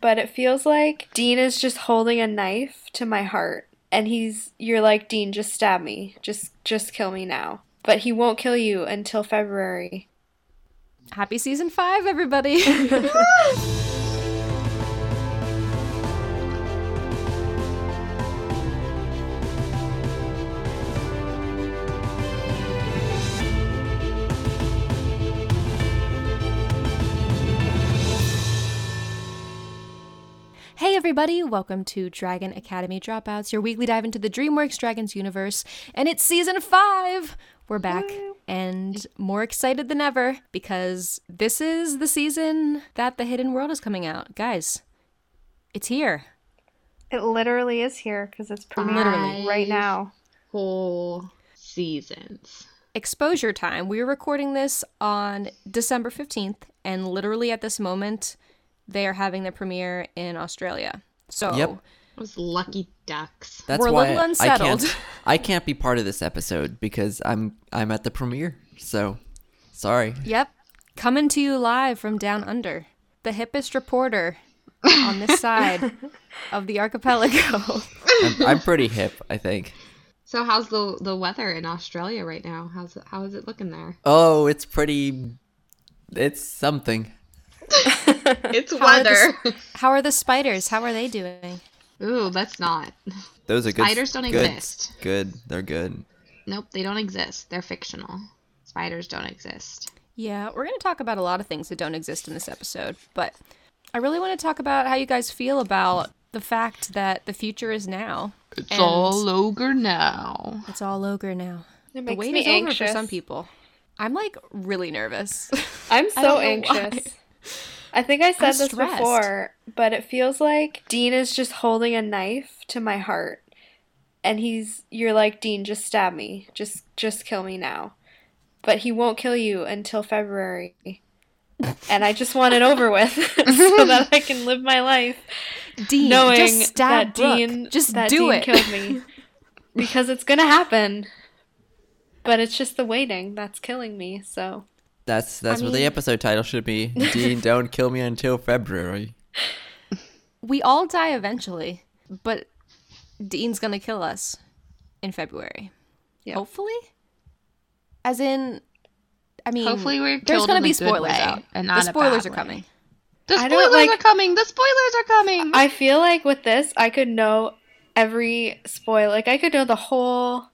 but it feels like Dean is just holding a knife to my heart. And he's you're like, Dean, just stab me. Just just kill me now. But he won't kill you until February. Happy season five, everybody. everybody, welcome to Dragon Academy Dropouts, your weekly dive into the DreamWorks Dragons universe, and it's season 5. We're back and more excited than ever because this is the season that The Hidden World is coming out. Guys, it's here. It literally is here because it's premiering Literally. right now. whole seasons. Exposure time. We are recording this on December 15th, and literally at this moment, they are having the premiere in Australia. So, Yep. Those lucky ducks. That's We're a why little I unsettled. can't, I can't be part of this episode because I'm I'm at the premiere. So, sorry. Yep. Coming to you live from down under. The hippest reporter on this side of the archipelago. I'm, I'm pretty hip, I think. So how's the the weather in Australia right now? How's it how is it looking there? Oh, it's pretty. It's something. It's How are the- How are the spiders? How are they doing? Ooh, that's not. Those are good. Spiders don't good, exist. Good. They're good. Nope, they don't exist. They're fictional. Spiders don't exist. Yeah, we're going to talk about a lot of things that don't exist in this episode, but I really want to talk about how you guys feel about the fact that the future is now. It's all ogre now. It's all ogre now. It The makes wait me is anxious. over for some people. I'm like really nervous. I'm so don't know anxious. I think I said I'm this stressed. before, but it feels like Dean is just holding a knife to my heart. And he's you're like, Dean, just stab me. Just just kill me now. But he won't kill you until February. and I just want it over with so that I can live my life Dean, knowing just stab that Brooke. Dean just that do Dean it. killed me. because it's gonna happen. But it's just the waiting that's killing me, so That's that's I what mean- the episode title should be. Dean, don't kill me until February. we all die eventually, but Dean's gonna kill us in February. Yeah. Hopefully. As in, I mean, Hopefully we're there's gonna in be spoilers way out. and the not a spoilers are way. coming. The spoilers like- are coming. The spoilers are coming. I feel like with this, I could know every spoil. Like I could know the whole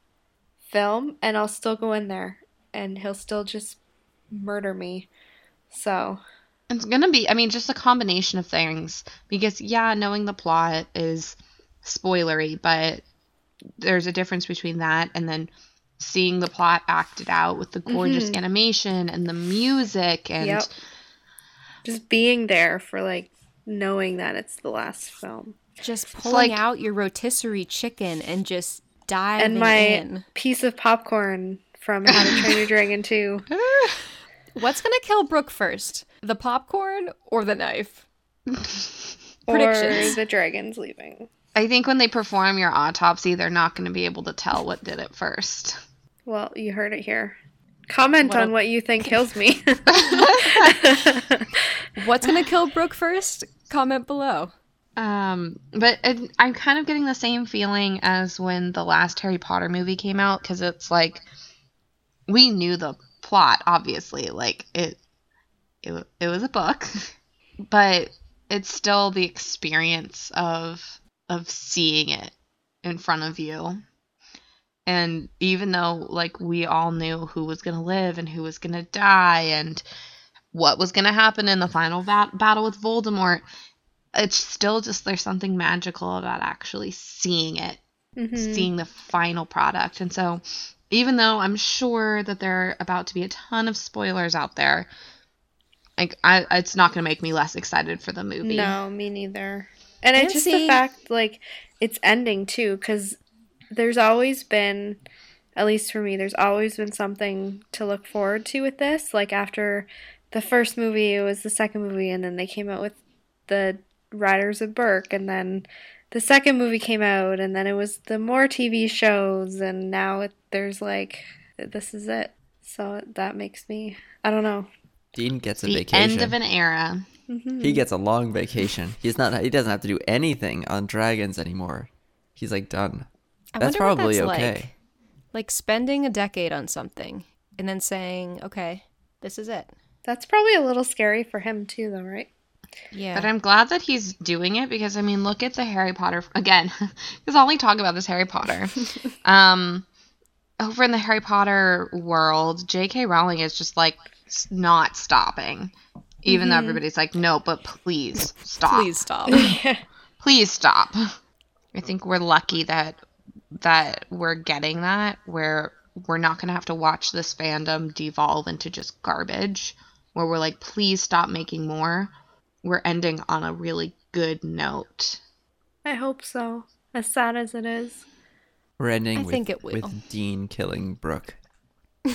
film, and I'll still go in there, and he'll still just murder me. So It's gonna be, I mean, just a combination of things. Because, yeah, knowing the plot is spoilery, but there's a difference between that and then seeing the plot acted out with the gorgeous Mhm. animation and the music and Yep. just being there for like knowing that it's the last film, Just pulling like- out your rotisserie chicken and just diving and my in. piece of popcorn from How to Train Your Dragon 2. What's gonna kill Brooke first? The popcorn or the knife? Or Predictions. the dragons leaving. I think when they perform your autopsy, they're not going to be able to tell what did it first. Well, you heard it here. Comment What on a- what you think kills me. What's gonna kill Brooke first? Comment below. Um, but it, I'm kind of getting the same feeling as when the last Harry Potter movie came out because it's like we knew the plot, obviously, like it, it, it was a book, but it's still the experience of of seeing it in front of you. And even though like we all knew who was gonna live and who was gonna die and what was gonna happen in the final va- battle with Voldemort, it's still just there's something magical about actually seeing it, Mhm. seeing the final product. And so, even though I'm sure that there are about to be a ton of spoilers out there, like I, it's not going to make me less excited for the movie. No, me neither. And it's just the fact, like, it's ending too, because there's always been, at least for me, there's always been something to look forward to with this. Like, after the first movie, it was the second movie, and then they came out with the Riders of Berk, and then the second movie came out, and then it was the more TV shows, and now it, there's like, this is it. So that makes me, I don't know. Dean gets a the vacation. end of an era. Mm-hmm. He gets a long vacation. He's not. He doesn't have to do anything on dragons anymore. He's like done. I That's wonder what probably that's okay. Like. like spending a decade on something and then saying, "Okay, this is it." That's probably a little scary for him too, though, right? Yeah. But I'm glad that he's doing it because I mean, look at the Harry Potter again. Because all we talk about is Harry Potter. um, over in the Harry Potter world, J.K. Rowling is just like not stopping, even though everybody's like, no, but please stop, Please stop. please stop. I think we're lucky that that we're getting that where we're not gonna have to watch this fandom devolve into just garbage. Where we're like, please stop making more. We're ending on a really good note. I hope so. As sad as it is. We're ending I with, think it will. with Dean killing Brooke.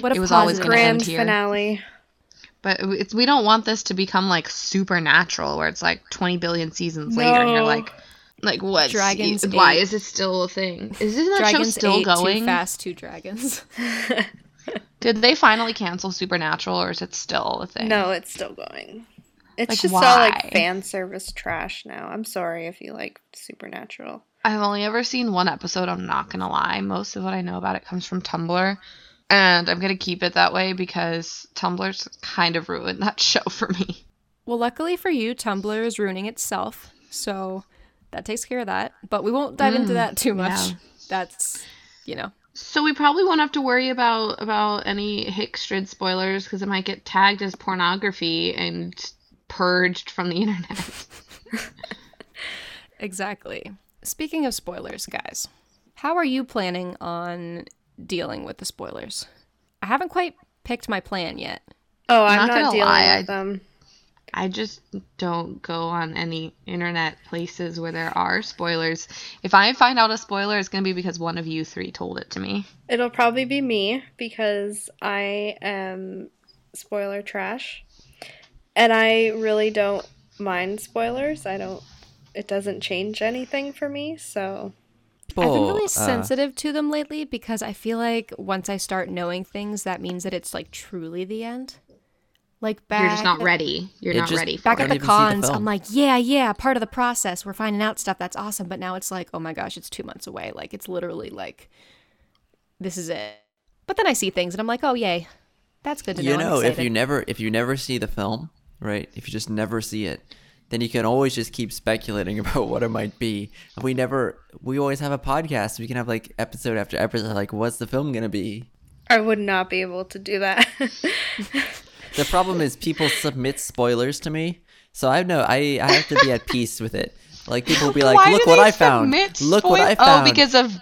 What a It was always positive end Grand here. finale. But it's, we don't want this to become like supernatural, where it's like 20 billion seasons later, and you're like, like what? Dragons Why ate- is it still a thing? Is that show Dragons still going? too fast. Two dragons. Did they finally cancel Supernatural, or is it still a thing? No, it's still going. It's Like, just all like fan service trash now. I'm sorry if you like Supernatural. I've only ever seen one episode. I'm not gonna lie. Most of what I know about it comes from Tumblr, and I'm gonna keep it that way because Tumblr's kind of ruined that show for me. well, luckily for you, Tumblr is ruining itself, so that takes care of that. But we won't dive into mm, that too much. yeah. That's, you know, So we probably won't have to worry about about any Hickstrid spoilers because it might get tagged as pornography and purged from the internet. exactly. Speaking of spoilers, guys, how are you planning on dealing with the spoilers? I haven't quite picked my plan yet. Oh, I'm Not not, dealing lie, with them. I just don't go on any internet places where there are spoilers. If I find out a spoiler, it's gonna be because one of you three told it to me. It'll probably be me because I am spoiler trash. And I really don't mind spoilers. I don't it doesn't change anything for me, so I've been People, really uh, sensitive to them lately because I feel like once I start knowing things, that means that it's like truly the end. Like back You're just not ready. You're not just- ready for back it. at the even see the cons. I'm like, yeah, yeah, part of the process. We're finding out stuff that's awesome. But now it's like, oh my gosh, it's two months away. Like it's literally like, this is it. But then I see things and I'm like, oh yay, that's good to know. you I'm know, if you never if you never see the film, right? If you just never see it, then you can always just keep speculating about what it might be. We never we always have a podcast. We can have like episode after episode like what's the film going to be? I would not be able to do that. The problem is people submit spoilers to me. So I know I I have to be at peace with it. Like people will be like, Why "Look what I found. submit Look what I oh, found." Oh, because of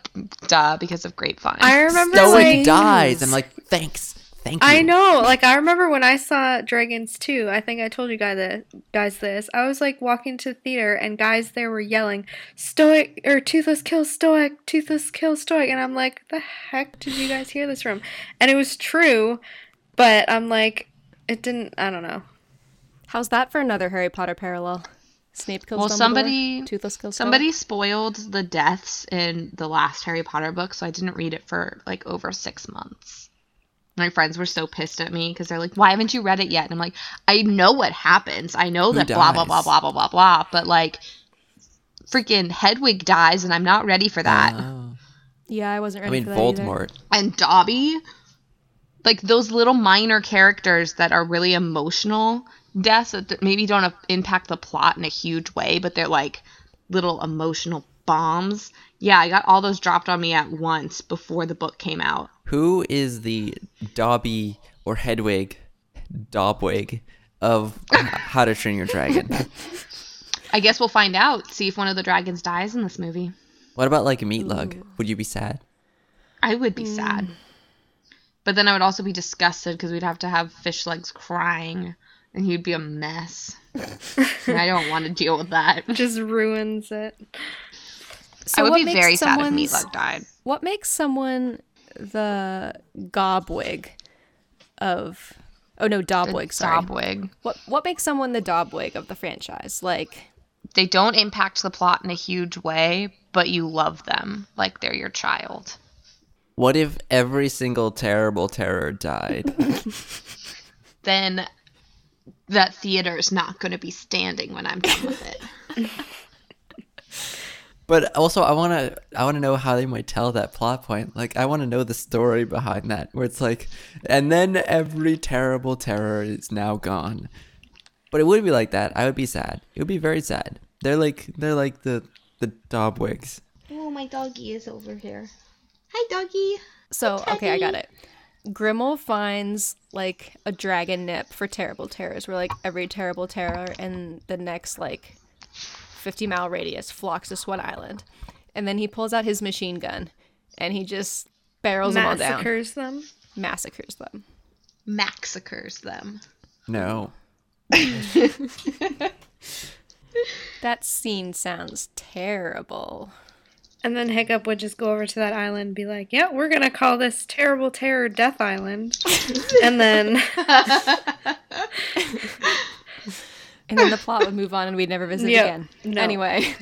duh, because of Grapevine. I remember Stoic like dies. I'm like, "Thanks. Thank you." I know. Like I remember when I saw Dragons 2, I think I told you guys that guys this. I was like walking to the theater and guys there were yelling, Stoic or Toothless kill Stoic, Toothless kill Stoic and I'm like, the heck did you guys hear this from? And it was true, but I'm like it didn't I don't know. How's that for another Harry Potter parallel? Snape kills Well, Dumbledore, somebody- Toothless kills Somebody spoiled the deaths in the last Harry Potter book, so I didn't read it for like over six months. My friends were so pissed at me because they're like, "Why haven't you read it yet?" And I'm like, "I know what happens. I know Who that blah blah blah blah blah blah blah." But like, freaking Hedwig dies, and I'm not ready for that. Oh. Yeah, I wasn't ready. I ready mean, for that either. Voldemort. and Dobby, like those little minor characters that are really emotional deaths that maybe don't impact the plot in a huge way, but they're like little emotional bombs. Yeah, I got all those dropped on me at once before the book came out. Who is the Dobby or Hedwig, Dobwig of How to Train Your Dragon? I guess we'll find out. See if one of the dragons dies in this movie. What about like Meatlug? Would you be sad? I would be mm. sad. But then I would also be disgusted because we'd have to have Fishlegs crying and he'd be a mess. I don't want to deal with that. Just ruins it. So I would what be makes very sad if someone's- Meatloaf died. What makes someone the gobwig of? Oh no, Dobwig. Sorry. Dobwig. What what makes someone the Dobwig of the franchise? Like, They don't impact the plot in a huge way, but you love them like they're your child. What if every single terrible terror died? Then that theater is not going to be standing when I'm done with it. But also, I want to I want to know how they might tell that plot point. Like, I want to know the story behind that, where it's like, and then every terrible terror is now gone. But it wouldn't be like that. I would be sad. It would be very sad. They're like they're like the the Dobwigs. oh, my doggy is over here. Hi, doggy. So, okay, I got it. Grimmel finds like a dragon nip for terrible terrors, where like every terrible terror in the next like 50 mile radius flocks to Swan Island. And then he pulls out his machine gun and he just barrels them all down, Massacres them. massacres them. Massacres them. No. That scene sounds terrible. And then Hiccup would just go over to that island and be like, yeah, we're going to call this Terrible Terror Death Island. and then, And then the plot would move on and we'd never visit Yep. again. No. Anyway.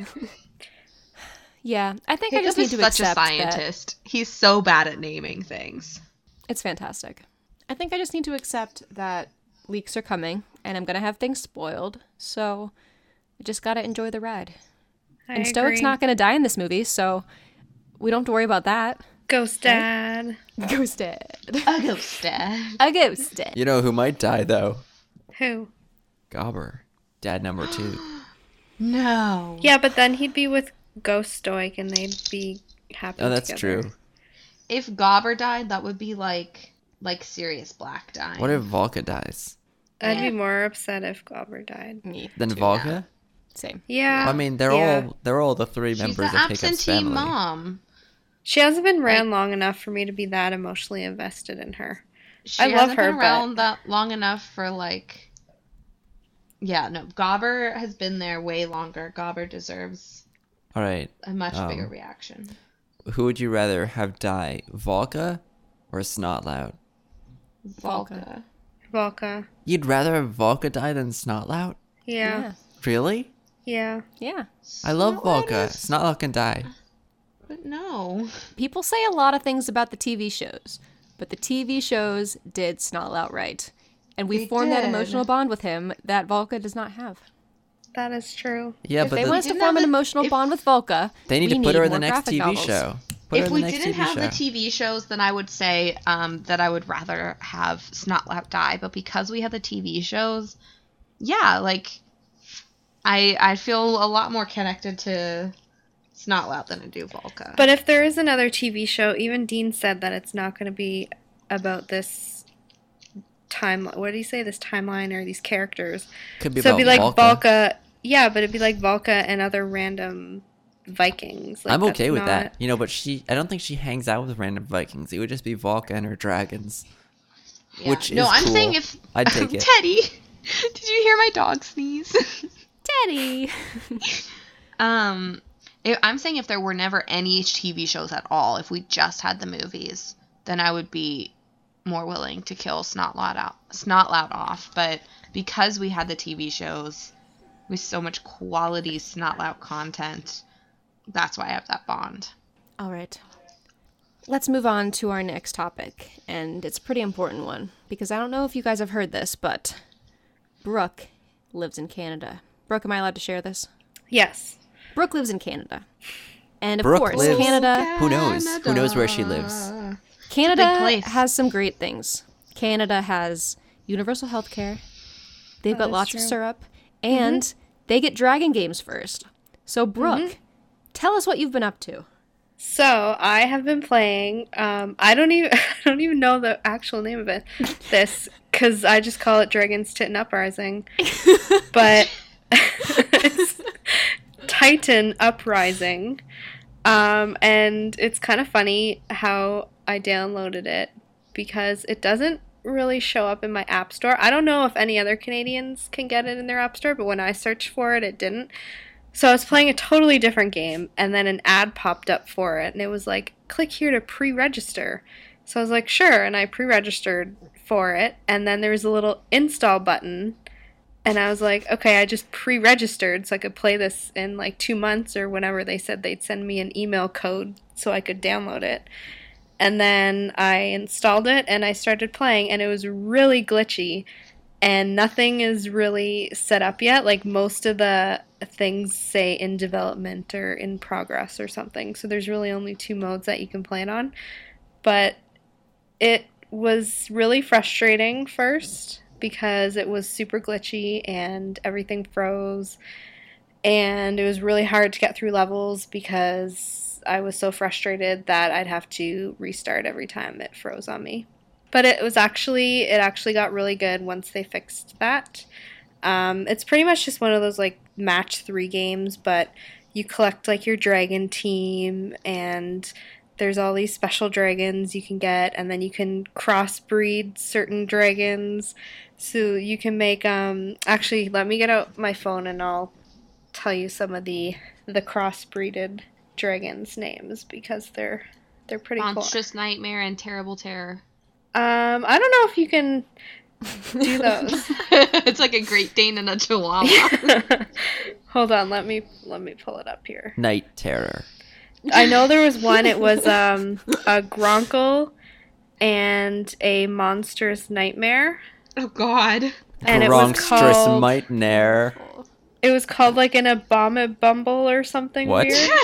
yeah, I think I just need is to such a accept that scientist. He's so bad at naming things. it's fantastic. I think I just need to accept that leaks are coming and I'm going to have things spoiled. So I just got to enjoy the ride. I and Stoic's agree. not going to die in this movie, so we don't have to worry about that. Ghost Dad. Ghosted. A ghost dad. A ghosted. You know who might die though? Who? Gobber, dad number two. No. Yeah, but then he'd be with Ghost Stoic and they'd be happy Oh, that's together. true. If Gobber died, that would be like like Sirius Black dying. What if Valka dies? I'd be more upset if Gobber died. Me. Than too. Valka? Same. Yeah. I mean, they're yeah. all they're all the three She's members the of Hiccup's absentee family. mom. She hasn't been around long enough for me to be that emotionally invested in her. She I love hasn't her, been but- around that long enough for like. Yeah, no. Gobber has been there way longer. Gobber deserves All right, a much Um, bigger reaction. who would you rather have die, Valka or Snotlout? Valka. Valka. You'd rather have Valka die than Snotlout? Yeah. Yeah. Really? Yeah. Yeah. I love Snotlout Valka. is- Snotlout can die. But no. People say a lot of things about the TV shows, but the TV shows did Snotlout right. And we They formed that emotional bond with him that Valka does not have. That is true. Yeah, if but they the- want us to form have an emotional if- bond with Valka, they need we to put her in the next TV novels. show. Put if we didn't TV have show. the TV shows, then I would say um, that I would rather have Snotlout die. But because we have the TV shows, yeah, like I I feel a lot more connected to Snotlout than I do Valka. But if there is another TV show, even Dean said that it's not going to be about this time. What did he say? This timeline or these characters? Could be so it'd be like Valka. Valka. Valka. Yeah, but it'd be like Valka and other random Vikings. Like, I'm okay with not- that. You know, but she I don't think she hangs out with random Vikings. It would just be Valka and her dragons. Yeah. which no, is I'm cool. saying if I'd take it. Teddy, did you hear my dog sneeze? Daddy. Um, I'm saying if there were never any TV shows at all, if we just had the movies, then I would be more willing to kill Snotlout out, Snotlout off. But because we had the TV shows with so much quality Snotlout content, that's why I have that bond. All right. Let's move on to our next topic, and it's a pretty important one because I don't know if you guys have heard this, but Brooke lives in Canada. Brooke, am I allowed to share this? Yes. Brooke lives in Canada. And of Brooke course, lives- Canada Who knows? Who knows where she lives? Canada has some great things. Canada has universal health care. They've That got lots true. of syrup, and they get dragon games first. So, Brooke, tell us what you've been up to. So I have been playing. Um, I don't even I don't even know the actual name of it. This because I just call it Dragon's Titan Uprising, but it's Titan Uprising, um, and it's kind of funny how I downloaded it because it doesn't really show up in my app store. I don't know if any other Canadians can get it in their app store, but when I searched for it, it didn't. So I was playing a totally different game, and then an ad popped up for it, and it was like, click here to pre register. So I was like, sure, and I pre registered for it, and then there was a little install button, and I was like, okay, I just pre registered so I could play this in like two months or whenever they said they'd send me an email code so I could download it. And then I installed it and I started playing, and it was really glitchy. and nothing is really set up yet. Like most of the things say in development or in progress or something. So there's really only two modes that you can play it on. But it was really frustrating first because it was super glitchy and everything froze. And it was really hard to get through levels because I was so frustrated that I'd have to restart every time it froze on me. But it was actually it actually got really good once they fixed that. Um, it's pretty much just one of those like match three games, but you collect like your dragon team and there's all these special dragons you can get and then you can crossbreed certain dragons so you can make um actually let me get out my phone and I'll tell you some of the the crossbreeded dragons names because they're they're pretty cool. Monstrous Nightmare and Terrible Terror. Um I don't know if you can do those. it's like a Great Dane and a Chihuahua. Hold on, let me let me pull it up here. Night Terror. I know there was one. It was um, a Gronckle and a monstrous nightmare, oh God. and it was called Nightmare. it was called like an Abomibumble or something What? weird.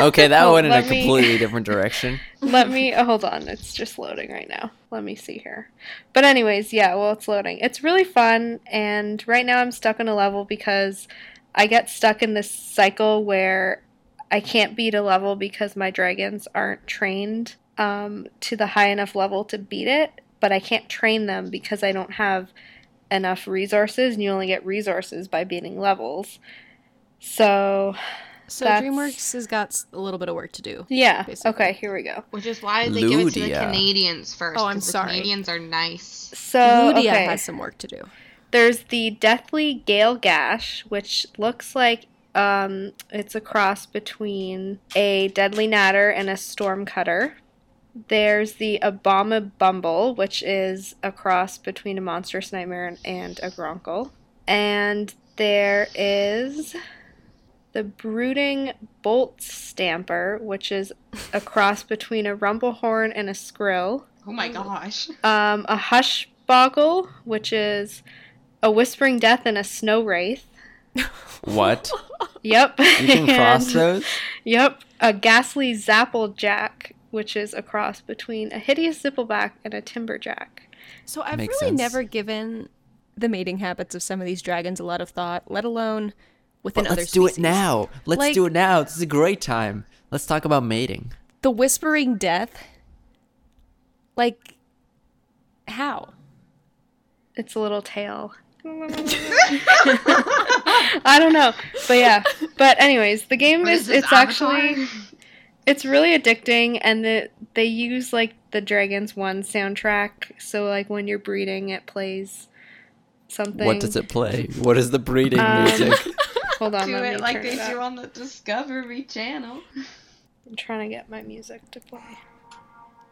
Okay, that went in a let me- completely different direction. Let me oh, hold on. It's just loading right now. Let me see here. But anyways, yeah, well, it's loading. It's really fun, and right now I'm stuck on a level because I get stuck in this cycle where I can't beat a level because my dragons aren't trained um, to the high enough level to beat it, but I can't train them because I don't have enough resources, and you only get resources by beating levels. So, So That's- DreamWorks has got a little bit of work to do. yeah. Basically. Okay, here we go. Which is why they give it to the Canadians first. Oh, I'm 'cause the sorry. Canadians are nice. So, Ludia okay. has some work to do. There's the Deathly Gale Gash, which looks like um, it's a cross between a Deadly Nadder and a Storm Cutter. There's the Abomibumble, which is a cross between a Monstrous Nightmare and, and a Gronckle. And there is the Brooding Bolt Stamper, which is a cross between a Rumblehorn and a Skrill Oh my gosh. um, a hush boggle, which is a whispering death and a snow wraith. What? Yep. You can cross those? Yep. A ghastly zapplejack, which is a cross between a hideous zippleback and a timberjack. So I've Makes really sense. never given the mating habits of some of these dragons a lot of thought, let alone within But other let's do it now. Let's Like- do it now. This is a great time. Let's talk about mating. The whispering death. Like how? It's a little tail. I don't know, but yeah. But anyways, the game What is is it's Avatar? actually it's really addicting, and the they use like the Dragons One soundtrack. So like when you're breeding, it plays something. What does it play? What is the breeding Um, music? Hold on, do let it me like they it do on the Discovery Channel. I'm trying to get my music to play.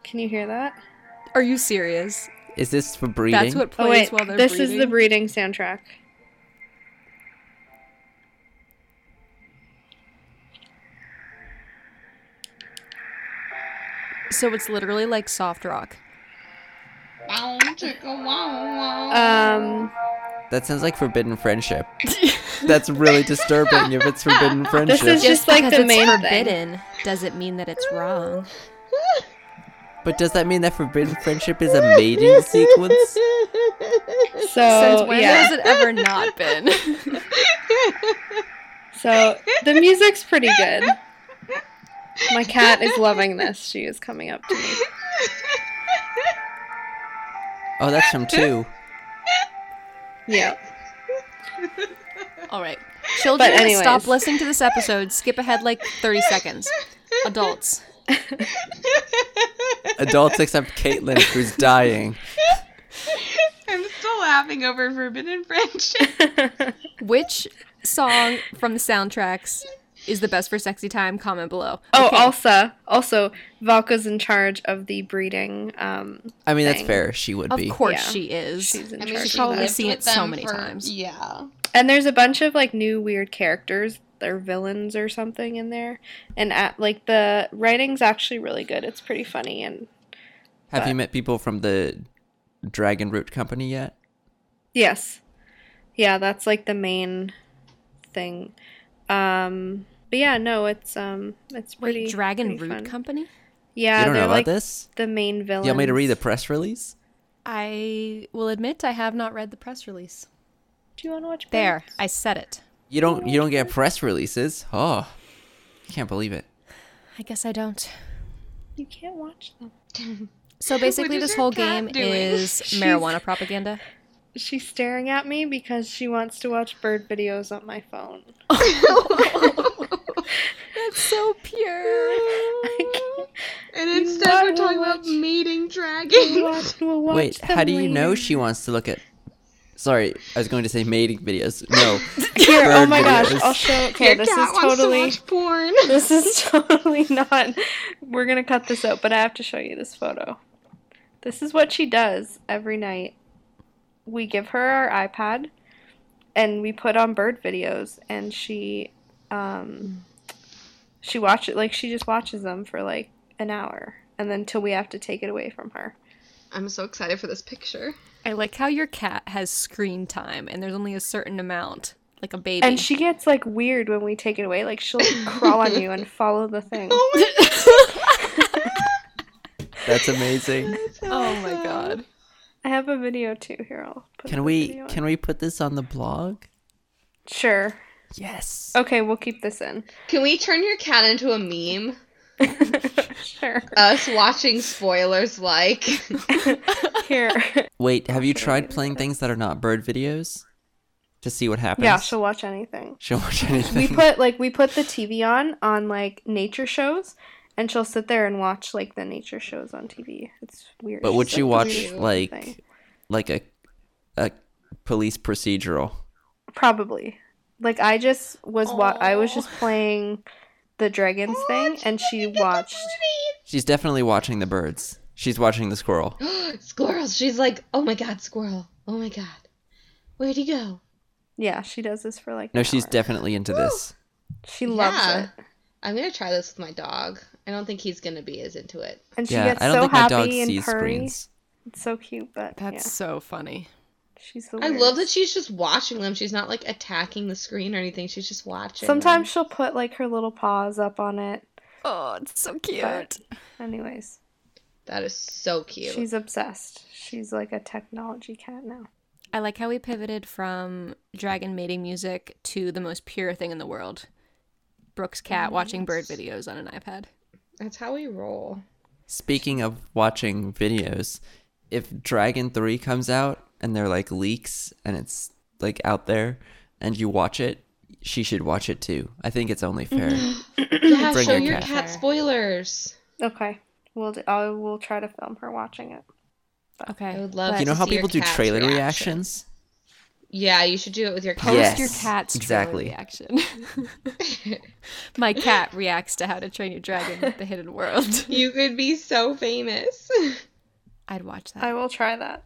Can you hear that? Are you serious? Is this for breeding? That's what plays Oh wait, while they're this breeding? is the breeding soundtrack. So it's literally like soft rock. Wow, chicka, wow, wow. Um, That sounds like forbidden friendship. That's really disturbing if it's forbidden friendship. is just like because the it's main thing. forbidden doesn't mean that it's wrong. But does that mean that forbidden friendship is a mating sequence? so Since when yeah. has it ever not been? So the music's pretty good. My cat is loving this. She is coming up to me. Oh, that's from two. Yeah. All right. Children, But anyways. stop listening to this episode. Skip ahead like 30 seconds. Adults. Adults except Caitlin, who's dying. I'm still laughing over Forbidden Friendship. Which song from the soundtracks is the best for sexy time? Comment below. Oh, Okay. also, also, Valka's in charge of the breeding. Um, I mean, that's fair. She would Of be. Of course Yeah. she is. she's in I mean, she's probably seen it so many for- times. Yeah. And there's a bunch of like new weird characters. They're villains or something in there, and at like the writing's actually really good. It's pretty funny and Have you met people from the Dragon Root Company yet? Yes. Yeah, that's like the main thing. Um but yeah, no, it's um it's pretty Wait, Dragon pretty Root fun. Company? Yeah, you don't know they're about like this? the main villain. You want me to read the press release? I will admit I have not read the press release. Do you want to watch There, Birds? I said it. You don't. You don't get press releases. Oh, I can't believe it. I guess I don't. You can't watch them. So basically, this whole game doing? is She's- marijuana propaganda. She's staring at me because she wants to watch bird videos on my phone. That's so pure. And instead, know we're talking We'll about watch- mating We'll dragons. watch, we'll watch Wait, them how do you know she wants to look at? Sorry, I was going to say mating videos. No, Here, oh bird my gosh. I'll show. Okay, Your this cat is wants totally. to watch porn. This is totally not. We're gonna cut this out, but I have to show you this photo. This is what she does every night. We give her our iPad, and we put on bird videos, and she, um, she watches it like she just watches them for like an hour, and then till we have to take it away from her. I'm so excited for this picture. I like how your cat has screen time and there's only a certain amount, like a baby. And she gets like weird when we take it away. Like she'll crawl on you and follow the thing. Oh that's amazing. oh my god. I have a video too. Here, I'll put Can we? video Can we put this on the blog? Sure. Yes. Okay, we'll keep this in. Can we turn your cat into a meme? sure. Us watching spoilers like. Here. Wait, have you tried playing things that are not bird videos to see what happens? Yeah, she'll watch anything. She'll watch anything. We put like we put the TV on on like nature shows, and she'll sit there and watch like the nature shows on TV. It's weird. but would She's, she like, watch like thing. like a a police procedural? probably? Like I just was wa- I was just playing the dragons thing, and she watched. She's definitely watching the birds. She's watching the squirrel. Squirrels. She's like, oh my god, squirrel. Oh my god. Where'd he go? Yeah, she does this for like. No, an she's hour. definitely into this. She loves Yeah. it, I'm gonna try this with my dog. I don't think he's gonna be as into it. and she Yeah, gets I don't so think my happy dog and sees purry. screens. It's so cute, but That's yeah, so funny. She's the. I love that she's just watching them. She's not like attacking the screen or anything. She's just watching. Sometimes them. she'll put like her little paws up on it. Oh, it's so cute. But anyways, that is so cute. she's obsessed. She's like a technology cat now. I like how we pivoted from dragon mating music to the most pure thing in the world. Brooke's cat watching bird videos on an iPad. That's how we roll. Speaking of watching videos, if Dragon 3 comes out and they're like leaks and it's like out there and you watch it, she should watch it too. I think it's only fair. Mm-hmm. Yeah, Bring show your your cat. cat spoilers. Okay, we'll do, I will try to film her watching it. Okay. I would love but you know to how see people do trailer reaction. reactions? Yeah, you should do it with your cat. Post Yes, your cat's exactly. exactly. reaction. My cat reacts to How to Train Your Dragon: with The Hidden World. You could be so famous. I'd watch that. I will try that.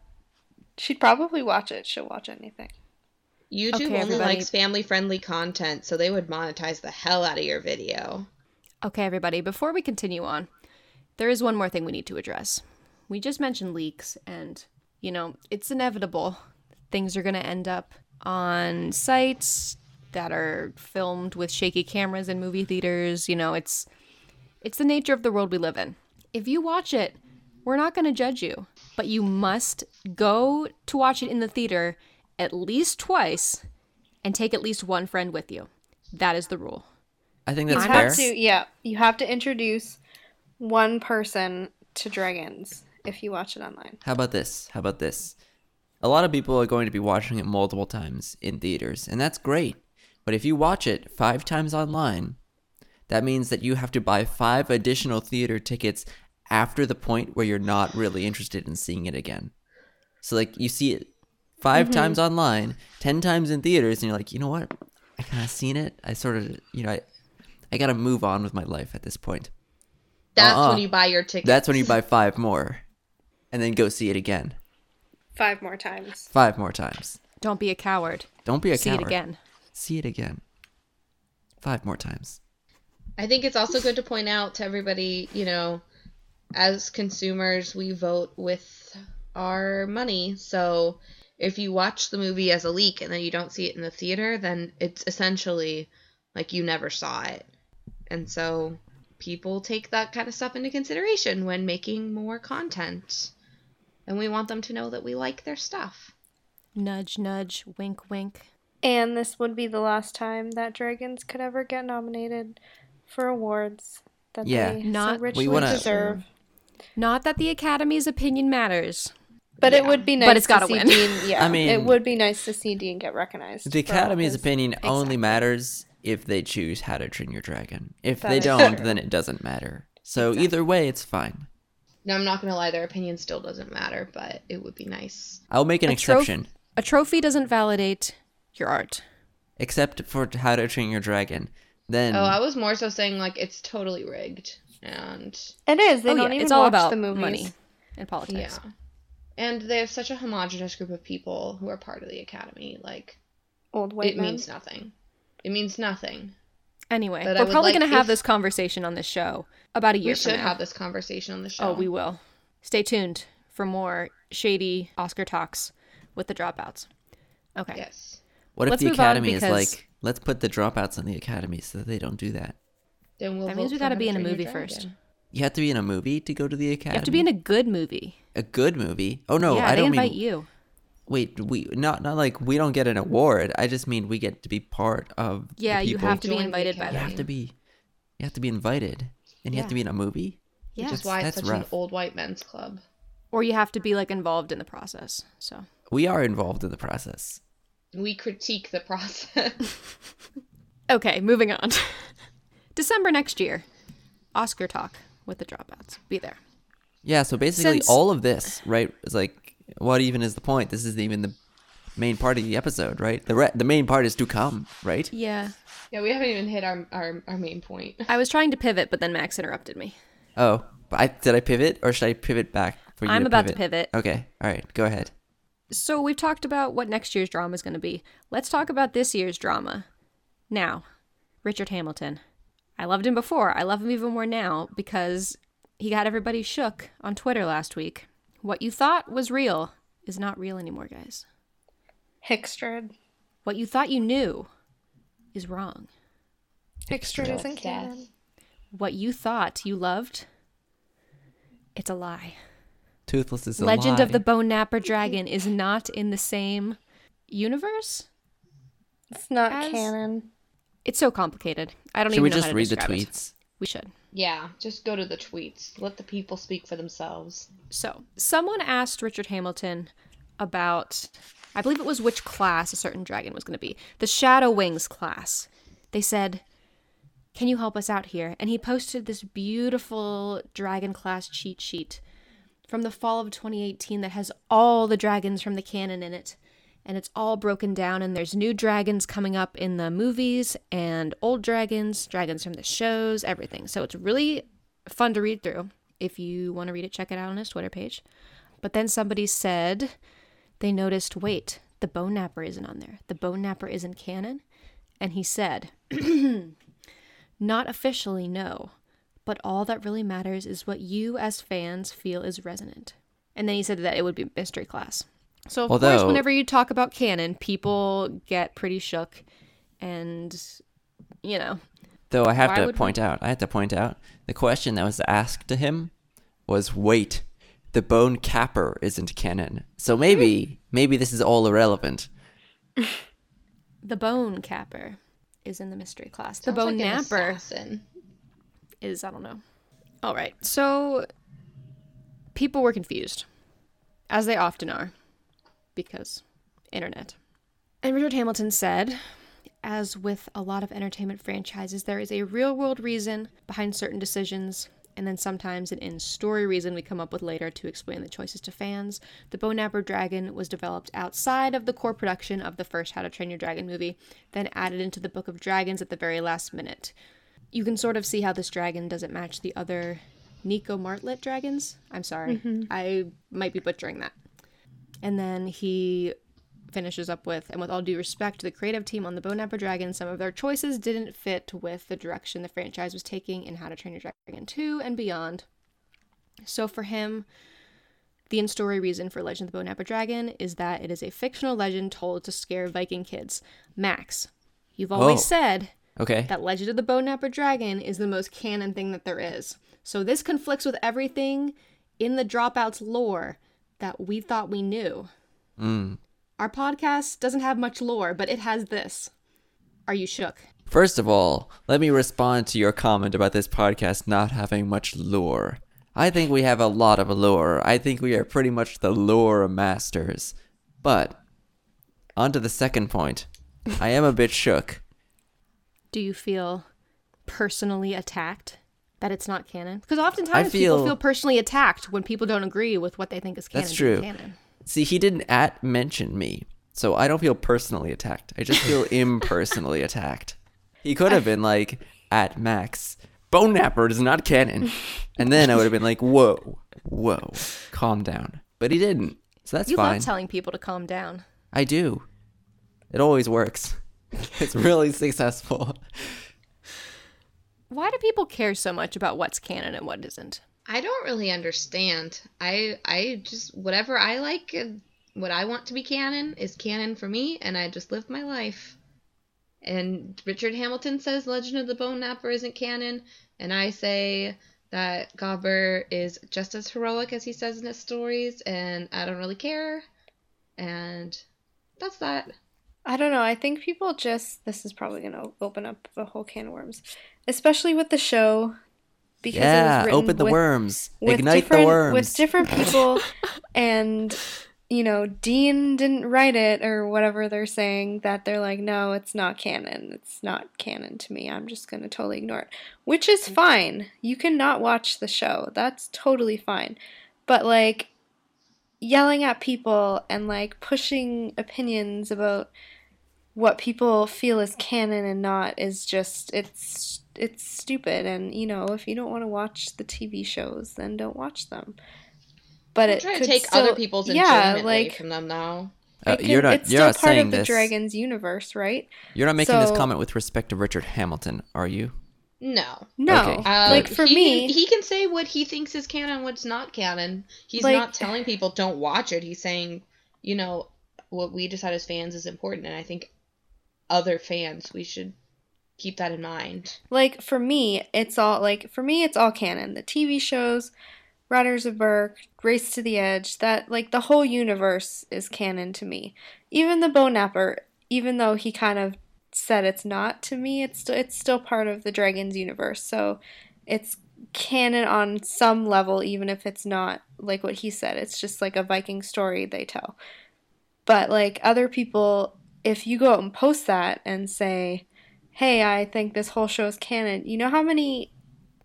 She'd probably watch it. She'll watch anything. YouTube Okay, only everybody. likes family friendly content, so they would monetize the hell out of your video. Okay, everybody, before we continue on, there is one more thing we need to address. We just mentioned leaks, and, you know, it's inevitable. Things are going to end up on sites that are filmed with shaky cameras in movie theaters. You know, it's it's the nature of the world we live in. If you watch it, we're not going to judge you, but you must go to watch it in the theater at least twice and take at least one friend with you. That is the rule. I think You that's have fair. to, yeah. You have to introduce one person to dragons if you watch it online. How about this? How about this? A lot of people are going to be watching it multiple times in theaters, and that's great. But if you watch it five times online, that means that you have to buy five additional theater tickets after the point where you're not really interested in seeing it again. So, like, you see it 5 mm-hmm. times online, 10 times in theaters, and you're like, you know what? I kind of seen it. I sort of, you know, I, I got to move on with my life at this point. That's Uh-uh. when you buy your ticket. That's when you buy five more and then go see it again. Five more times. Five more times. Don't be a coward. Don't be a See coward. See it again. See it again. Five more times. I think it's also good to point out to everybody, you know, as consumers, we vote with our money. So if you watch the movie as a leak and then you don't see it in the theater, then it's essentially like you never saw it. And so people take that kind of stuff into consideration when making more content. And we want them to know that we like their stuff. Nudge, nudge, wink, wink. And this would be the last time that dragons could ever get nominated for awards that Yeah. they Not- so richly wanna- deserve. Not that the Academy's opinion matters. But it would be nice But it's to gotta see win. Dean. Yeah, I mean- it would be nice to see Dean get recognized. The Academy's his- opinion only matters if they choose How to Train Your Dragon. If That they don't, true. then it doesn't matter. So either way, it's fine. Now, I'm not going to lie, their opinion still doesn't matter, but it would be nice. I'll make an A troph- exception, A trophy doesn't validate your art. except for How to Train Your Dragon. Then Oh, I was more so saying, like, it's totally rigged. And It is. They oh, don't yeah, even it's all watch about the movies. money and politics. Yeah. And they have such a homogenous group of people who are part of the academy. Like, Old white it men. means nothing. It means nothing. Anyway, But we're probably like going to have if- this conversation on this show about a year We from should now. have this conversation on the oh, show. Oh, we will. Stay tuned for more shady Oscar talks with the dropouts. Okay. Yes. what if let's the move on Academy is like, let's put the dropouts in the Academy so that they don't do that? Then we'll That means we for got to be in a movie Dragon. first. You have to be in a movie to go to the Academy. You have to be in a good movie. a good movie. Oh no, yeah, I they don't mean to invite mean. you. Wait, we not not like we don't get an award. I just mean we get to be part of. the Yeah, you have to be Join the invited by You have to be. You have to be invited, and you have to be in a movie. Yeah. Which is why it's That's such an old white men's club. Or you have to be like involved in the process. So We are involved in the process. We critique the process. Okay, moving on. December next year. Oscar talk with the dropouts. Be there. Yeah, so basically Since- all of this, right, is like what even is the point? This isn't even the main part of the episode, right? The re- the main part is to come, right? Yeah. yeah, we haven't even hit our, our, our main point. I was trying to pivot, but then Max interrupted me. Oh, but I did I pivot or should I pivot back for you I'm to about pivot? to pivot. Okay. All right. Go ahead. So we've talked about what next year's drama is going to be. Let's talk about this year's drama. Now, Richard Hamilton. I loved him before. I love him even more now because he got everybody shook on Twitter last week. What you thought was real is not real anymore, guys. Hickstrid. What you thought you knew is wrong. Hickstrid isn't canon. What you thought you loved, it's a lie. Toothless is a lie. Legend of the Bone Napper Dragon is not in the same universe. It's not As- canon. It's so complicated. I don't Should even we know just how to read the describe it. tweets? We should. Yeah, just go to the tweets. Let the people speak for themselves. So, someone asked Richard Hamilton about, I believe it was which class a certain dragon was going to be. The Shadow Wings class. They said, Can you help us out here? And he posted this beautiful dragon class cheat sheet from the fall of 2018 that has all the dragons from the canon in it. And it's all broken down, and there's new dragons coming up in the movies, and old dragons, dragons from the shows, everything. So it's really fun to read through. If you want to read it, check it out on his Twitter page. But then somebody said they noticed wait, the boneknapper isn't on there. The boneknapper isn't canon. And he said, not officially, no. But all that really matters is what you as fans feel is resonant. And then he said that it would be mystery class. So of course, whenever you talk about canon, people get pretty shook, and you know, Though I have to would we- point out, I have to point out, the question that was asked to him was, "Wait, the bone capper isn't canon, so maybe, maybe this is all irrelevant." the bone capper is in the mystery class. The bone like napper is I don't know. All right. So people were confused as they often are because internet. And Richard Hamilton said, as with a lot of entertainment franchises, there is a real-world reason behind certain decisions. And then sometimes an in-story reason we come up with later to explain the choices to fans. The Boneknapper Dragon was developed outside of the core production of the first How to Train Your Dragon movie, then added into the Book of Dragons at the very last minute you can sort of see how this dragon doesn't match the other Nico Marlet dragons. I'm sorry. Mm-hmm. I might be butchering that. And then he finishes up with, and with all due respect to the creative team on the Boneknapper Dragon, some of their choices didn't fit with the direction the franchise was taking in How to Train Your Dragon 2 and beyond. So for him, The in story reason for Legend of the Bone Dragon is that it is a fictional legend told to scare Viking kids. Max, you've always Oh. said Okay. that Legend of the Boneknapper Dragon is the most canon thing that there is. So this conflicts with everything in the Dropouts lore that we thought we knew. Mm. Our podcast doesn't have much lore, but it has this. Are you shook? First of all, let me respond to your comment about this podcast not having much lore. I think we have a lot of lore. I think we are pretty much the lore masters. But, on to the second point. I am a bit shook. Do you feel personally attacked that it's not canon? Because oftentimes feel- people feel personally attacked when people don't agree with what they think is canon. That's true. Canon. See, he didn't at mention me, so I don't feel personally attacked. I just feel impersonally attacked. He could have been like, at Max, Boneknapper is not canon. And then I would have been like, whoa, whoa, calm down. But he didn't. So that's You fine. love telling people to calm down. I do. It always works. It's really successful. Why do people care so much about what's canon and what isn't? I don't really understand. I I just whatever I like, uh, what I want to be canon is canon for me, and I just live my life. And Richard Hamilton says Legend of the Boneknapper isn't canon, and I say that Gobber is just as heroic as he says in his stories, and I don't really care. And that's that. I don't know. I think people just this is probably going to open up a whole can of worms, especially with the show because it yeah, was open the with, worms. with Ignite the worms. with different people, and you know Dean didn't write it or whatever they're saying that they're like no, it's not canon. It's not canon to me. I'm just going to totally ignore it, which is fine. You can not watch the show. That's totally fine, but like yelling at people and like pushing opinions about what people feel is canon and not is just it's it's stupid and you know if you don't want to watch the TV shows then don't watch them but I'm it trying to could take still, other people's yeah enjoyment away like from them now. Uh, it can- you're not. it's You're still not part saying of the this. dragon's universe right You're not making this comment with respect to Richard Hamilton, are you? No. no Okay. Uh, like for he me can, he can say what he thinks is canon, what's not canon. He's Like- not telling people don't watch it. He's saying, you know, what we decide as fans is important, and I think other fans we should keep that in mind. like for me it's all like for me it's all canon. The tv shows riders of Berk race to the edge that like the whole universe is canon to me. Even the boneknapper even though he kind of said it's not to me it's st- it's still part of the dragons universe. So it's canon on some level even if it's not like what he said. It's just like a viking story they tell. But like other people if you go out and post that and say hey, I think this whole show is canon. You know how many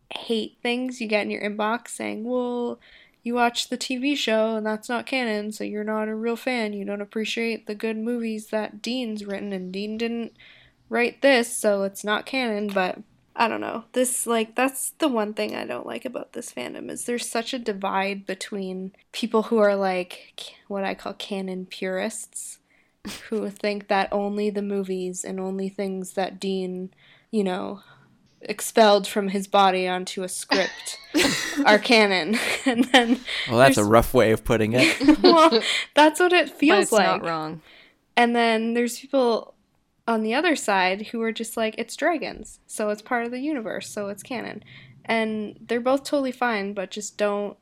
hate things you get in your inbox saying, well, you watch the TV show and that's not canon, so you're not a real fan. You don't appreciate the good movies that Dean's written, and Dean didn't write this, so it's not canon. But I don't know. This, like, that's the one thing I don't like about this fandom is there's such a divide between people who are like what I call canon purists who think that only the movies and only things that Dean, you know, expelled from his body onto a script are canon. and then, Well, that's a rough way of putting it. well, that's what it But feels it's like. not wrong. And then there's people on the other side who are just like, it's dragons, so it's part of the universe, so it's canon. And they're both totally fine, but just don't,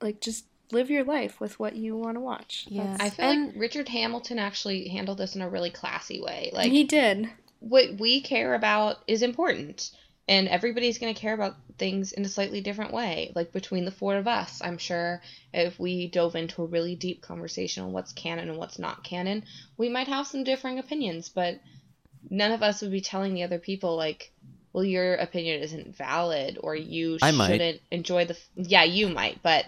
like, just live your life with what you want to watch. Yeah. That's- I feel And- like Richard Hamilton actually handled this in a really classy way. Like he did. what we care about is important and everybody's going to care about things in a slightly different way like between the four of us i'm sure if we dove into a really deep conversation on what's canon and what's not canon we might have some differing opinions but none of us would be telling the other people like well your opinion isn't valid or you I shouldn't enjoy the f-" yeah you might but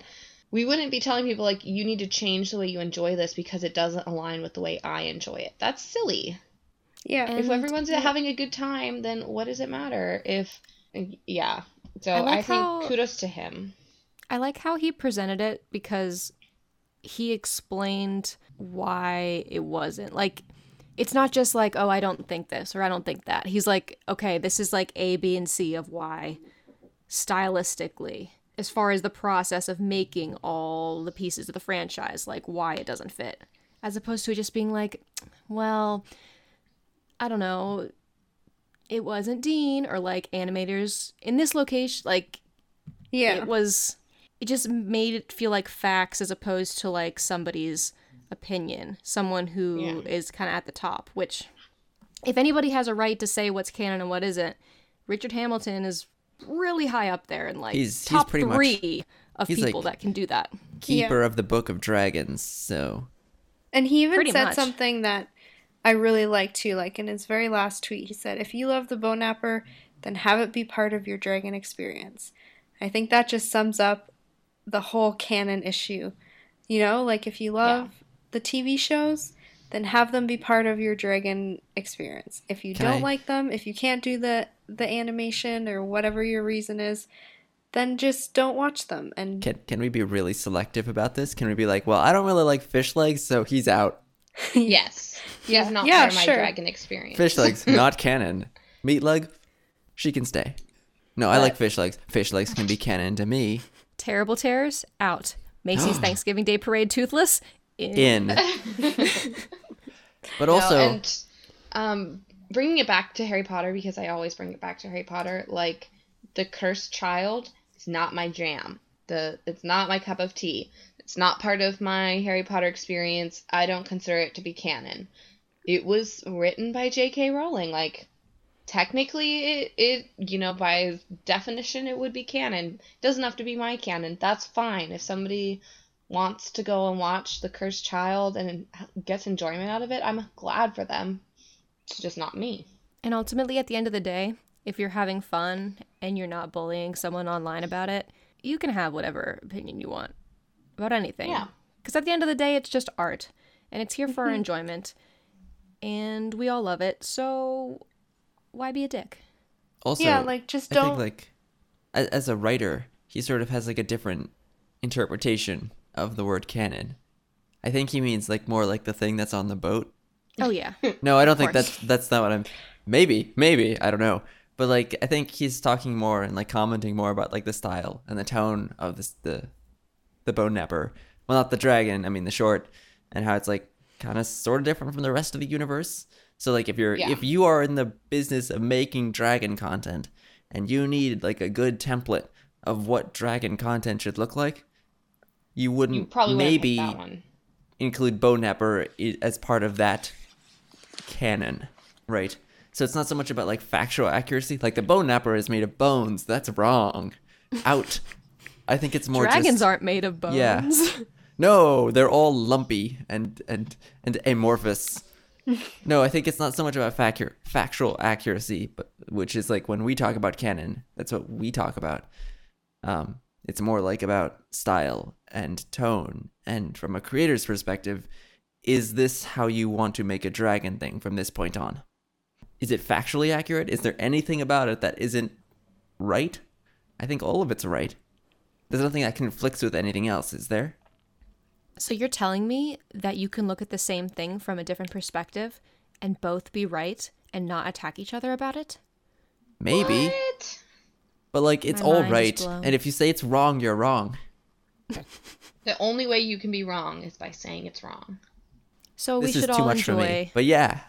we wouldn't be telling people like you need to change the way you enjoy this because it doesn't align with the way i enjoy it that's silly Yeah. And- if everyone's having a good time, then what does it matter? If yeah, so I I, think how- kudos to him. I like how he presented it because he explained why it wasn't. Like, it's not just like, oh, I don't think this or I don't think that. He's like, okay, this is like A, B, and C of why stylistically as far as the process of making all the pieces of the franchise, like why it doesn't fit, as opposed to just being like, well, I don't know, it wasn't Dean or like animators in this location, like Yeah. it was it just made it feel like facts as opposed to like somebody's opinion someone who is Yeah. kind of at the top which if anybody has a right to say what's canon and what isn't richard hamilton is really high up there in like He's- he's top pretty much- three of he's, people like- that can do that Keeper of the Book of Dragons. So And he even Pretty said much. something that I really liked too. Like in his very last tweet, he said, "If you love the Boneknapper, then have it be part of your dragon experience." I think that just sums up the whole canon issue. You know, like if you love the TV shows, then have them be part of your dragon experience. If you Can don't I- like them, if you can't do the the animation or whatever your reason is, then just don't watch them. And can can we be really selective about this? Can we be like, well, I don't really like Fishlegs, so he's out. Yes. He's not Yeah, part of my sure. dragon experience. Fishlegs, not canon. Meatlug, she can stay. No, I like Fishlegs. Fish legs can be canon to me. terrible terrors out macy's thanksgiving day parade toothless in. In. but No, also, and um, bringing it back to Harry Potter because I always bring it back to Harry Potter. Like the cursed child is not my jam. The it's not my cup of tea. It's not part of my Harry Potter experience. I don't consider it to be canon. It was written by J.K. Rowling. Like technically, it, it you know by definition it would be canon. It doesn't have to be my canon. That's fine. If somebody wants to go and watch The Cursed Child and gets enjoyment out of it, I'm glad for them. It's just not me. And ultimately, at the end of the day, if you're having fun and you're not bullying someone online about it, you can have whatever opinion you want about anything. Yeah. Because at the end of the day, it's just art and it's here for our enjoyment. And we all love it. So why be a dick? also, yeah, like just don't think like as, as a writer, he sort of has like a different interpretation of the word canon. I think he means like more like the thing that's on the boat. Oh, yeah. No, I don't think that's that's not what I'm. Maybe, maybe I don't know. But like, I think he's talking more and like commenting more about like the style and the tone of this the the boneknapper. Well, not the dragon. I mean the short, and how it's like kind of sort of different from the rest of the universe. So like, if you're Yeah. if you are in the business of making dragon content and you need like a good template of what dragon content should look like, you wouldn't You probably maybe that one. include Boneknapper as part of that canon, right? So it's not so much about like factual accuracy. Like the Boneknapper is made of bones. That's wrong. Out. I think it's more Dragons just, aren't made of bones. Yeah. No, they're all lumpy and and and amorphous. No, I think it's not so much about facu- factual accuracy, but which is like when we talk about canon, that's what we talk about. Um, it's more like about style and tone, and from a creator's perspective, is this how you want to make a dragon thing from this point on? Is it factually accurate? Is there anything about it that isn't right? I think all of it's right. There's nothing that conflicts with anything else, is there? So you're telling me that you can look at the same thing from a different perspective and both be right and not attack each other about it? Maybe. What? But like it's My all mind is right. blown. And if you say it's wrong, you're wrong. The only way you can be wrong is by saying it's wrong. So we this is should too all much for enjoy. me. But yeah.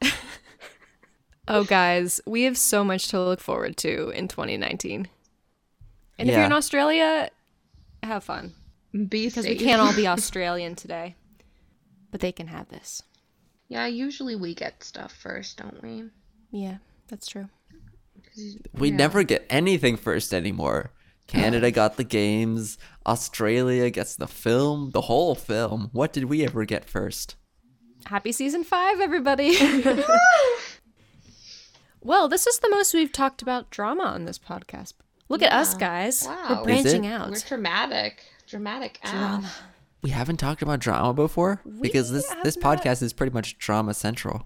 Oh, guys, we have so much to look forward to in 2019. And if you're in Australia, have fun Be because we can't all be Australian today. But they can have this. Yeah, usually we get stuff first, don't we? Yeah, that's true. We yeah. never get anything first anymore. Canada got the games, Australia gets the film, the whole film. What did we ever get first? Happy season five, everybody. well, this is the most we've talked about drama on this podcast. Look at us, guys. Wow. We're branching out. We're dramatic. Dramatic Drama. ass. We haven't talked about drama before because this have this not. podcast is pretty much drama central.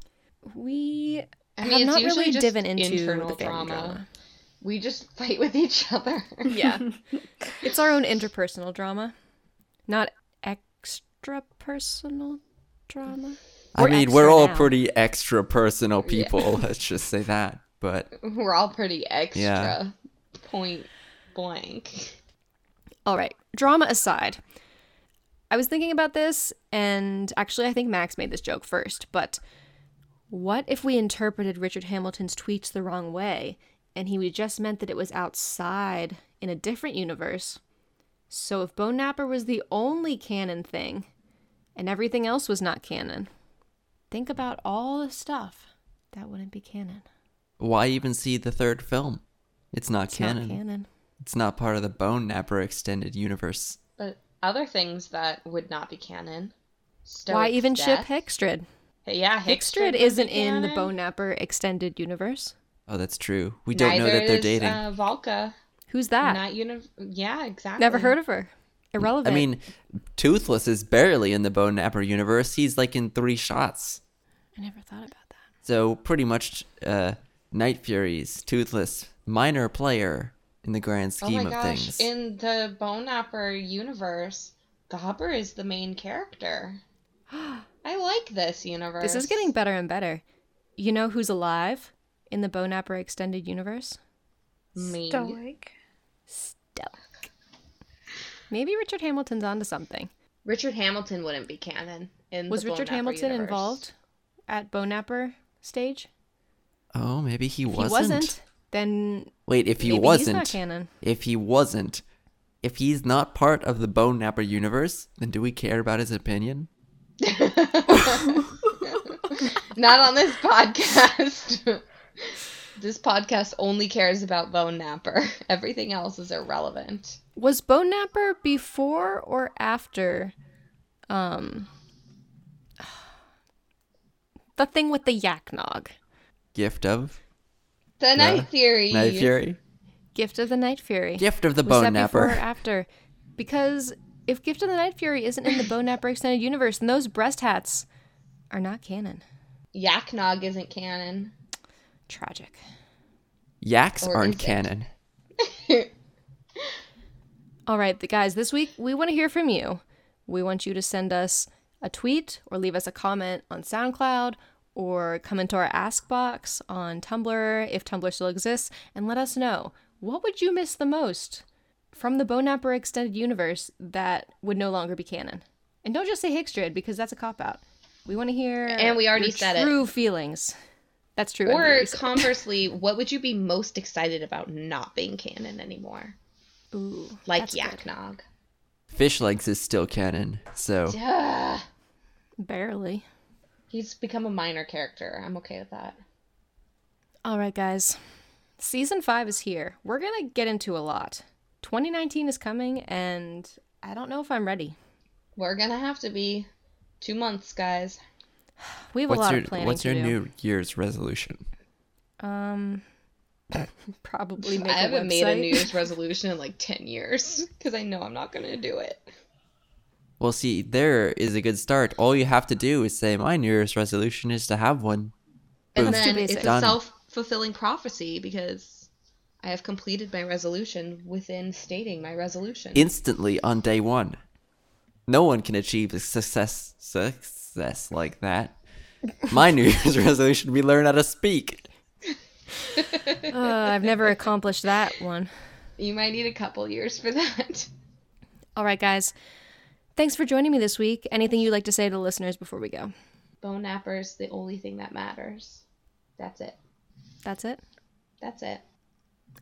We I have mean, it's not really just divin into internal the drama. drama. We just fight with each other. Yeah. it's our own interpersonal drama, not extra personal drama. I We're mean, we're all now. pretty extra personal people. Let's just say that. But We're all pretty extra. Yeah. Point blank. All right, drama aside, I was thinking about this, and actually, I think Max made this joke first, but what if we interpreted Richard Hamilton's tweets the wrong way and he just meant that it was outside in a different universe? So if Boneknapper was the only canon thing and everything else was not canon, think about all the stuff that wouldn't be canon. Why even see the third film? It's not It's canon. not canon. It's not part of the Boneknapper extended universe. But other things that would not be canon. Why Stoick's even ship death. Hiccstrid? Yeah, Hiccstrid would be isn't in the. Boneknapper extended universe. Oh, that's true. We don't know that they're is, dating. Uh, Valka. Who's that? Not uni- Yeah, exactly. Never heard of her. I mean, Toothless is barely in the Boneknapper universe. He's like in three shots. I never thought about that. So pretty much, uh, Night Furies, Toothless, minor player in the grand Oh scheme my of gosh! things. In the Boneknapper universe, Gobber is the main character. I like this universe. This is getting better and better. You know who's alive in the Boneknapper extended universe? me. Stoick. Stoick. Maybe Richard Hamilton's onto something. Richard Hamilton wouldn't be canon. In Was the Bone Richard Napper Hamilton universe. involved at Boneknapper stage? oh, maybe he If wasn't. he wasn't, then Wait, if he maybe wasn't, he's not canon. if he wasn't, if he's not part of the Boneknapper universe, then do we care about his opinion? Not on this podcast. this podcast only cares about Boneknapper. Everything else is irrelevant. Was Boneknapper before or after um the thing with the Yaknog? Gift of The Night Theory. Night Fury, Gift of the Night Fury. Gift of the Was Bone that before or Napper. after? Because if Gift of the Night Fury isn't in the Boneknapper extended universe, then those breast hats are not canon. Yaknog isn't canon. Tragic. Yaks Or aren't canon. All right, th- guys, this week we want to hear from you. We want you to send us a tweet or leave us a comment on SoundCloud or come into our Ask box on Tumblr if Tumblr still exists and let us know what would you miss the most from the Boneknapper extended universe that would no longer be canon. And don't just say Hiccstrid because that's a cop out. We want to hear And we already your said it. true feelings. That's true. Or already said it. conversely, what would you be most excited about not being canon anymore? Ooh, Like that's good. Yaknog. Fishlegs is still canon, so Duh. Barely. He's become a minor character. I'm okay with that. All right, guys. Season five is here. We're going to get into a lot. 2019 is coming, and I don't know if I'm ready. We're gonna have to be two months, guys. We have a what's lot your of planning what's to your do. New Year's resolution? Um, probably make I a haven't website. made a New Year's resolution in like 10 years because I know I'm not gonna do it. Well, see, there is a good start. All you have to do is say, "My New Year's resolution is to have one." And Boom. Then it's basic. a self fulfilling prophecy because I have completed my resolution within stating my resolution. instantly on day one. No one can achieve a success success like that. My New Year's resolution: we learn how to speak. Uh, I've never accomplished that one. you might need a couple years for that. All right, guys. Thanks for joining me this week. Anything you'd like to say to the listeners before we go? Boneknapper's the only thing that matters. That's it. That's it. That's it.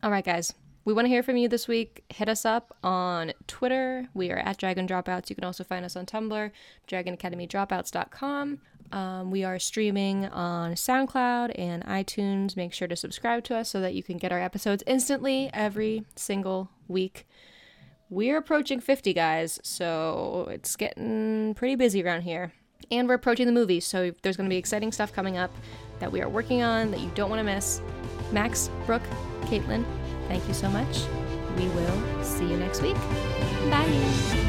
All right, guys. We want to hear from you this week. Hit us up on Twitter. We are at Dragon Dropouts. You can also find us on Tumblr, dragonacademydropouts.com. Um, we are streaming on SoundCloud and iTunes. Make sure to subscribe to us so that you can get our episodes instantly every single week. We're approaching 50, guys, so it's getting pretty busy around here. And we're approaching the movies, so there's going to be exciting stuff coming up that we are working on that you don't want to miss. Max, Brooke, Caitlin, thank you so much. We will see you next week. Bye.